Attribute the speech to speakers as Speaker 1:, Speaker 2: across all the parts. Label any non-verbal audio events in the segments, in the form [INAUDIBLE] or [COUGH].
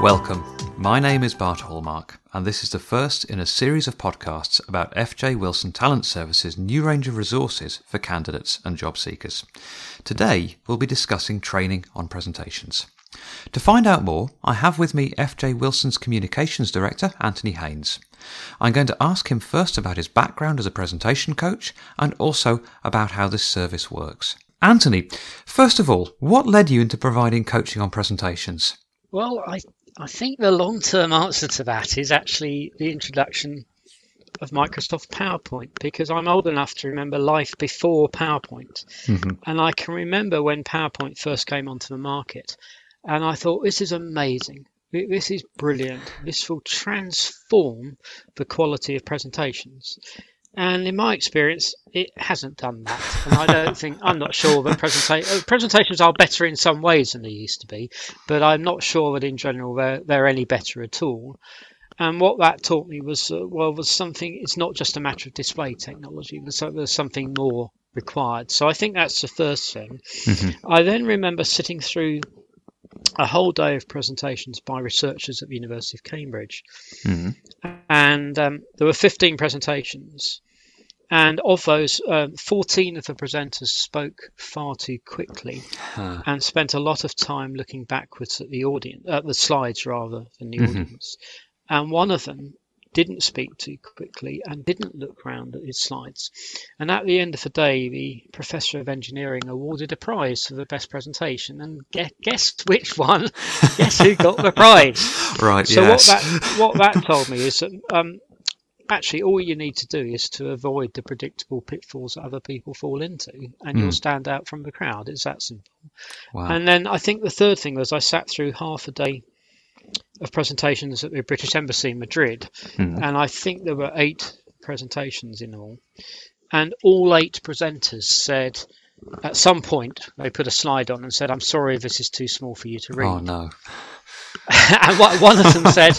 Speaker 1: Welcome. My name is Bart Hallmark, and this is the first in a series of podcasts about FJ Wilson Talent Services' new range of resources for candidates and job seekers. Today, we'll be discussing training on presentations. To find out more, I have with me FJ Wilson's Communications Director, Anthony Haynes. I'm going to ask him first about his background as a presentation coach and also about how this service works. Anthony, first of all, what led you into providing coaching on presentations?
Speaker 2: Well, I I think the long term answer to that is actually the introduction of Microsoft PowerPoint because I'm old enough to remember life before PowerPoint. Mm-hmm. And I can remember when PowerPoint first came onto the market. And I thought, this is amazing. This is brilliant. This will transform the quality of presentations. And in my experience, it hasn't done that. And I don't think, I'm not sure that presenta- uh, presentations are better in some ways than they used to be, but I'm not sure that in general they're, they're any better at all. And what that taught me was, uh, well, was something, it's not just a matter of display technology, there's, there's something more required. So I think that's the first thing. Mm-hmm. I then remember sitting through a whole day of presentations by researchers at the University of Cambridge. Mm-hmm. And um, there were 15 presentations. And of those, um, 14 of the presenters spoke far too quickly huh. and spent a lot of time looking backwards at the audience, at the slides rather than the mm-hmm. audience. And one of them didn't speak too quickly and didn't look round at his slides. And at the end of the day, the professor of engineering awarded a prize for the best presentation. And guess, guess which one? [LAUGHS] guess who got the prize? [LAUGHS]
Speaker 1: Right.
Speaker 2: So
Speaker 1: yes.
Speaker 2: what that what that told me is that. Um, actually all you need to do is to avoid the predictable pitfalls that other people fall into and mm. you'll hmm. stand out from the crowd it's that simple wow. and then i think the third thing was i sat through half a day of presentations at the British Embassy in Madrid, mm. and I think there were eight presentations in all, and all eight presenters said at some point they put a slide on and said, "I'm sorry, this is too small for you to read."
Speaker 1: Oh no! [LAUGHS]
Speaker 2: and one of them said,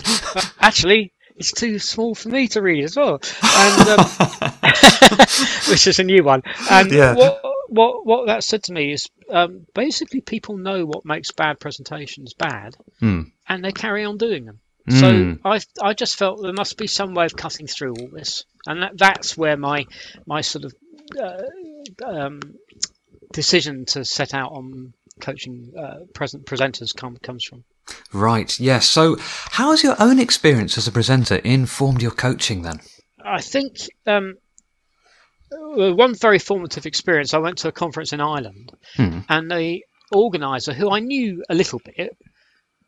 Speaker 2: "Actually, it's too small for me to read as well," and um, [LAUGHS] which is a new one. And yeah. what what what that said to me is um, basically people know what makes bad presentations bad, mm. And they carry on doing them. Mm. So I I just felt there must be some way of cutting through all this, and that, that's where my my sort of uh, um, decision to set out on coaching uh, present presenters come, comes from.
Speaker 1: Right. Yes. So, how has your own experience as a presenter informed your coaching then?
Speaker 2: I think um, one very formative experience. I went to a conference in Ireland, hmm. and the organizer, who I knew a little bit,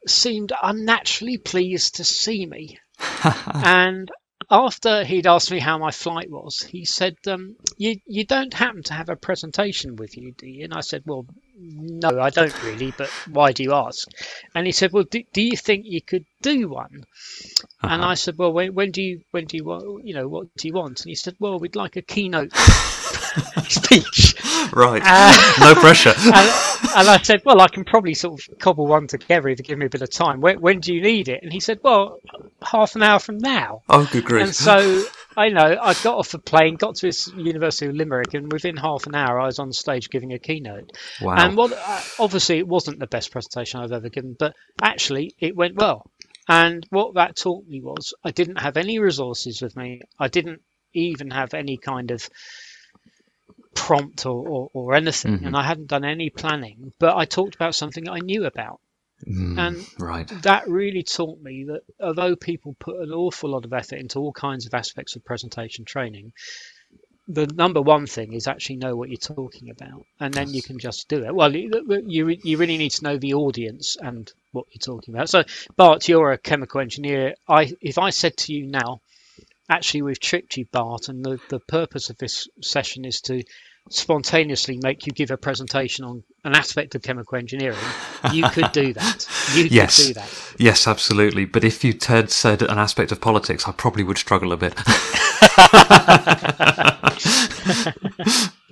Speaker 2: seemed unnaturally pleased to see me. [LAUGHS] and after he'd asked me how my flight was, he said, um, "You you don't happen to have a presentation with you, do you?" And I said, "Well, no, I don't really, but why do you ask?" And he said, "Well, do, do you think you could do one?" Uh-huh. And I said, "Well, when, when do you when do you want you know what do you want?" And he said, "Well, we'd like a keynote [LAUGHS] [LAUGHS] speech."
Speaker 1: Right. Uh, no pressure. [LAUGHS]
Speaker 2: and, and, I said, "Well, I can probably sort of cobble one together if you give me a bit of time. When, when do you need it?" And he said, "Well, half an hour from now."
Speaker 1: Oh, good grief!
Speaker 2: And so I know. I got off the plane, got to this University of Limerick, and within half an hour, I was on stage giving a keynote.
Speaker 1: Wow.
Speaker 2: And what, uh, obviously, it wasn't the best presentation I've ever given, but actually, it went well. And what that taught me was I didn't have any resources with me. I didn't even have any kind of prompt or, or, or anything, mm-hmm. and I hadn't done any planning, but I talked about something I knew about.
Speaker 1: Mm,
Speaker 2: and
Speaker 1: right.
Speaker 2: that really taught me that although people put an awful lot of effort into all kinds of aspects of presentation training, the number one thing is actually know what you're talking about, and then yes. you can just do it. Well, you you really need to know the audience and what you're talking about. So, Bart, you're a chemical engineer. I if I said to you now, actually, we've tricked you, Bart, and the the purpose of this session is to spontaneously make you give a presentation on an aspect of chemical engineering, you could do that. [LAUGHS] You
Speaker 1: yes.
Speaker 2: could do that.
Speaker 1: Yes, absolutely. But if you had said an aspect of politics, I probably would struggle a bit. [LAUGHS] [LAUGHS]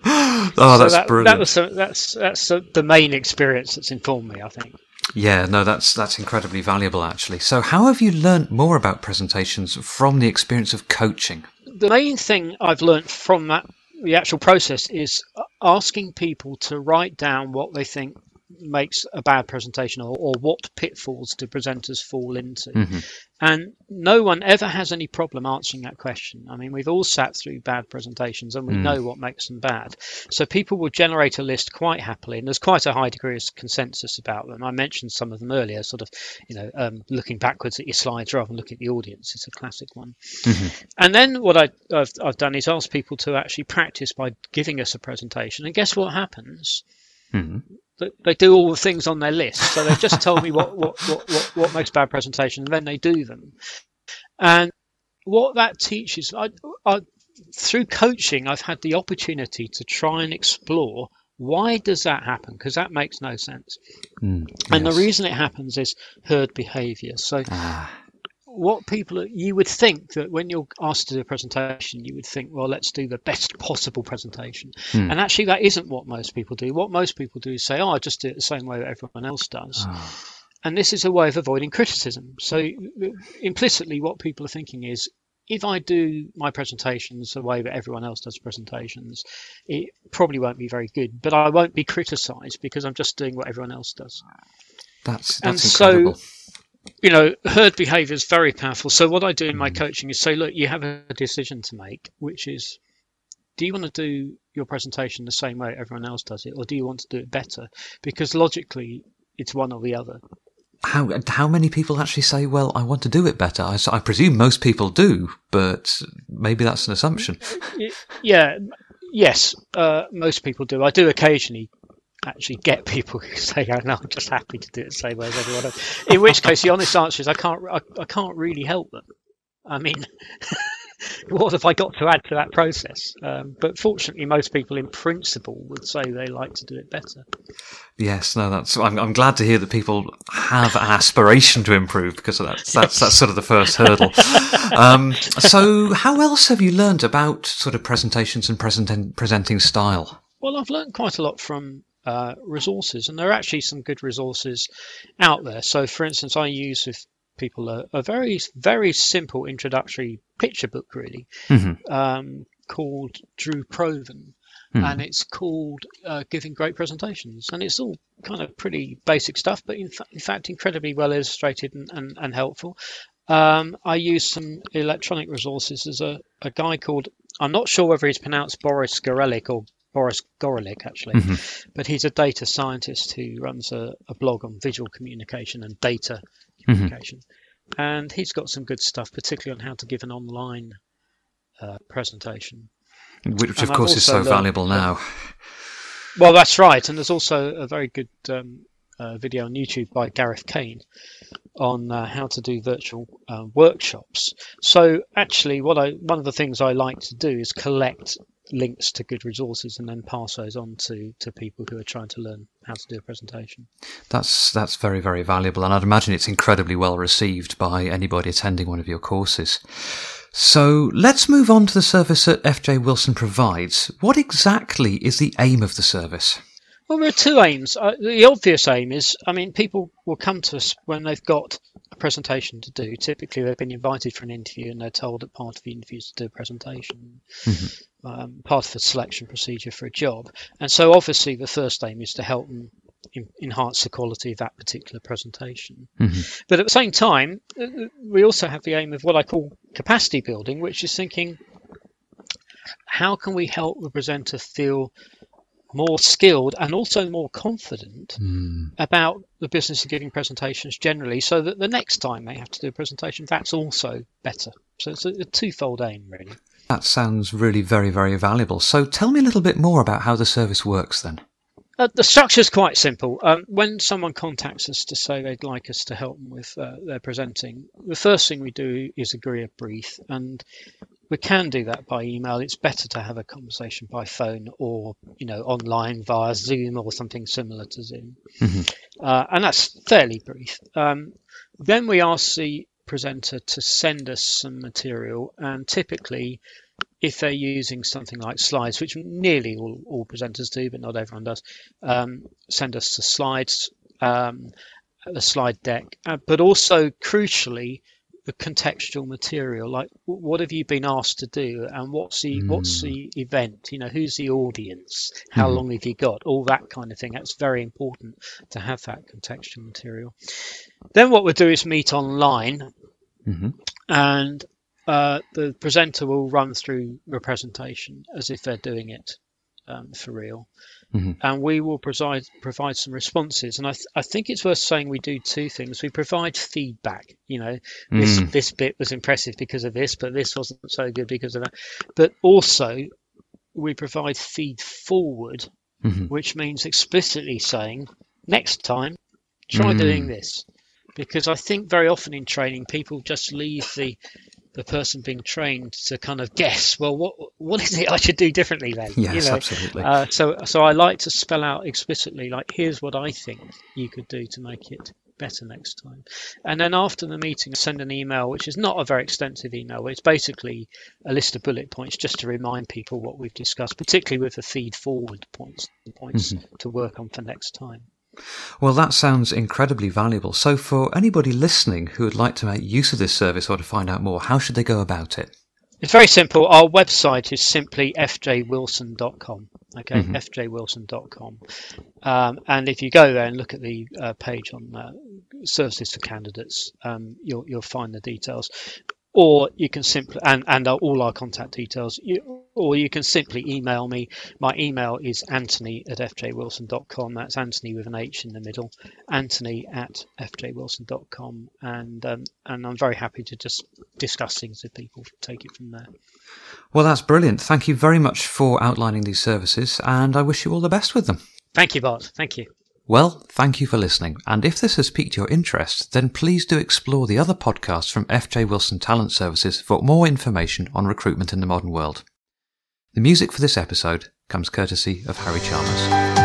Speaker 1: oh, that's
Speaker 2: so that,
Speaker 1: brilliant.
Speaker 2: That was that's that's the main experience that's informed me. I think.
Speaker 1: Yeah, no, that's that's incredibly valuable actually. So, how have you learnt more about presentations from the experience of coaching?
Speaker 2: The main thing I've learnt from that the actual process is asking people to write down what they think makes a bad presentation or, or what pitfalls do presenters fall into? Mm-hmm. And no one ever has any problem answering that question. I mean, we've all sat through bad presentations and we mm. know what makes them bad. So people will generate a list quite happily, and there's quite a high degree of consensus about them. I mentioned some of them earlier, sort of, you know, um, looking backwards at your slides rather than looking at the audience. It's a classic one. Mm-hmm. And then what I, have I've done is ask people to actually practice by giving us a presentation. And guess what happens? Mm-hmm they do all the things on their list. So they've just told me what, [LAUGHS] what, what, what, what makes bad presentation, and then they do them. And what that teaches, I, I, through coaching, I've had the opportunity to try and explore why does that happen? Because that makes no sense. Mm, yes. And the reason it happens is herd behavior. So ah what people you would think that when you're asked to do a presentation you would think well let's do the best possible presentation hmm. and actually that isn't what most people do what most people do is say oh i just do it the same way that everyone else does oh. and this is a way of avoiding criticism so implicitly what people are thinking is if I do my presentations the way that everyone else does presentations, it probably won't be very good, but I won't be criticized because I'm just doing what everyone else does.
Speaker 1: That's, that's and incredible. so
Speaker 2: you know, herd behavior is very powerful. So what I do in my coaching is say, look, you have a decision to make, which is, do you want to do your presentation the same way everyone else does it, or do you want to do it better? Because logically, it's one or the other.
Speaker 1: How how many people actually say, well, I want to do it better? I, I presume most people do, but maybe that's an assumption.
Speaker 2: Yeah, yes, uh, most people do. I do occasionally actually get people who [LAUGHS] say, "Oh no, I'm just happy to do it the same way as everyone else." In which case, the honest answer is, I can't, I, I can't really help them. I mean, [LAUGHS] what have I got to add to that process? Um, but fortunately, most people, in principle, would say they like to do it better.
Speaker 1: Yes, no, that's. I'm, I'm glad to hear that people have an aspiration to improve because that's [LAUGHS] that's that's sort of the first hurdle. um, so, how else have you learned about sort of presentations and present, presenting style?
Speaker 2: Well, I've learned quite a lot from uh, resources, and there are actually some good resources out there. So, for instance, I use with people a, a very very simple introductory picture book, really, mm-hmm. um, called Drew Provan. Mm. And it's called uh, Giving Great Presentations. And it's all kind of pretty basic stuff, but in, fa- in fact, incredibly well illustrated and, and, and helpful. Um, I use some electronic resources. There's a, a guy called, I'm not sure whether he's pronounced Boris Gorelik or Boris Gorolik, actually, mm-hmm. but he's a data scientist who runs a, a blog on visual communication and data mm-hmm. communication. Mm-hmm. And he's got some good stuff, particularly on how to give an online uh, presentation.
Speaker 1: Which, and of course, is so learned, valuable now.
Speaker 2: Well, that's right. And there's also a very good um, uh, video on YouTube by Gareth Kane on uh, how to do virtual uh, workshops. So actually, what I one of the things I like to do is collect links to good resources and then pass those on to, to people who are trying to learn how to do a presentation.
Speaker 1: That's that's very very valuable, and I'd imagine it's incredibly well received by anybody attending one of your courses. So let's move on to the service that FJ Wilson provides. What exactly is the aim of the service?
Speaker 2: Well, there are two aims. Uh, the obvious aim is, I mean, people will come to us when they've got a presentation to do. Typically, they've been invited for an interview and they're told that part of the interview is to do a presentation, mm-hmm. um, part of the selection procedure for a job. And so, obviously, the first aim is to help them in, enhance the quality of that particular presentation. Mm-hmm. But at the same time, uh, we also have the aim of what I call capacity building, which is thinking how can we help the presenter feel more skilled and also more confident mm. about the business of giving presentations generally so that the next time they have to do a presentation that's also better. So it's a, a twofold aim really.
Speaker 1: That sounds really very very valuable. So tell me a little bit more about how the service works then.
Speaker 2: Uh, the structure is quite simple. Um, when someone contacts us to say they'd like us to help them with uh, their presenting, the first thing we do is agree a brief, and we can do that by email. It's better to have a conversation by phone or you know online via Zoom or something similar to Zoom, mm-hmm. uh, and that's fairly brief. Um, then we ask the presenter to send us some material, and typically, if they're using something like slides, which nearly all, all presenters do, but not everyone does, um, send us the slides, um, a slide deck, uh, but also crucially the contextual material like what have you been asked to do? And what's the mm. what's the event? You know who's the audience? How mm. long have you got? All that kind of thing. That's very important to have that contextual material. Then what we'll do is meet online. Mm-hmm. and uh, the presenter will run through the presentation as if they're doing it um, for real Mm-hmm. and we will provide provide some responses. And I, th- I think it's worth saying we do two things. We provide feedback. You know, this mm. this bit was impressive because of this, but this wasn't so good because of that. But also, we provide feed forward, mm-hmm. which means explicitly saying next time try mm. doing this because I think very often in training people just leave the the person being trained to kind of guess, well, what what is it I should do differently then?
Speaker 1: Yes, you know? absolutely.
Speaker 2: Uh, so so I like to spell out explicitly, like, here's what I think you could do to make it better next time. And then after the meeting, send an email, which is not a very extensive email. It's basically a list of bullet points just to remind people what we've discussed, particularly with the feed forward points, points mm-hmm. to work on for next time.
Speaker 1: Well, that sounds incredibly valuable. So, for anybody listening who would like to make use of this service or to find out more, how should they go about it?
Speaker 2: It's very simple. Our website is simply fjwilson.com. Okay, mm-hmm. fjwilson.com. Um, and if you go there and look at the uh, page on uh, services for candidates, um, you'll, you'll find the details or you can simply and and all our contact details you, or you can simply email me. My email is anthony at fjwilson.com that's anthony with an h in the middle anthony at fjwilson.com and um, and i'm very happy to just discuss things with people take it from there.
Speaker 1: Well that's brilliant. Thank you very much for outlining these services and i wish you all the best with them.
Speaker 2: Thank you bart. Thank you.
Speaker 1: Well, thank you for listening, and if this has piqued your interest, then please do explore the other podcasts from FJ Wilson Talent Services for more information on recruitment in the modern world. The music for this episode comes courtesy of Harry Chalmers.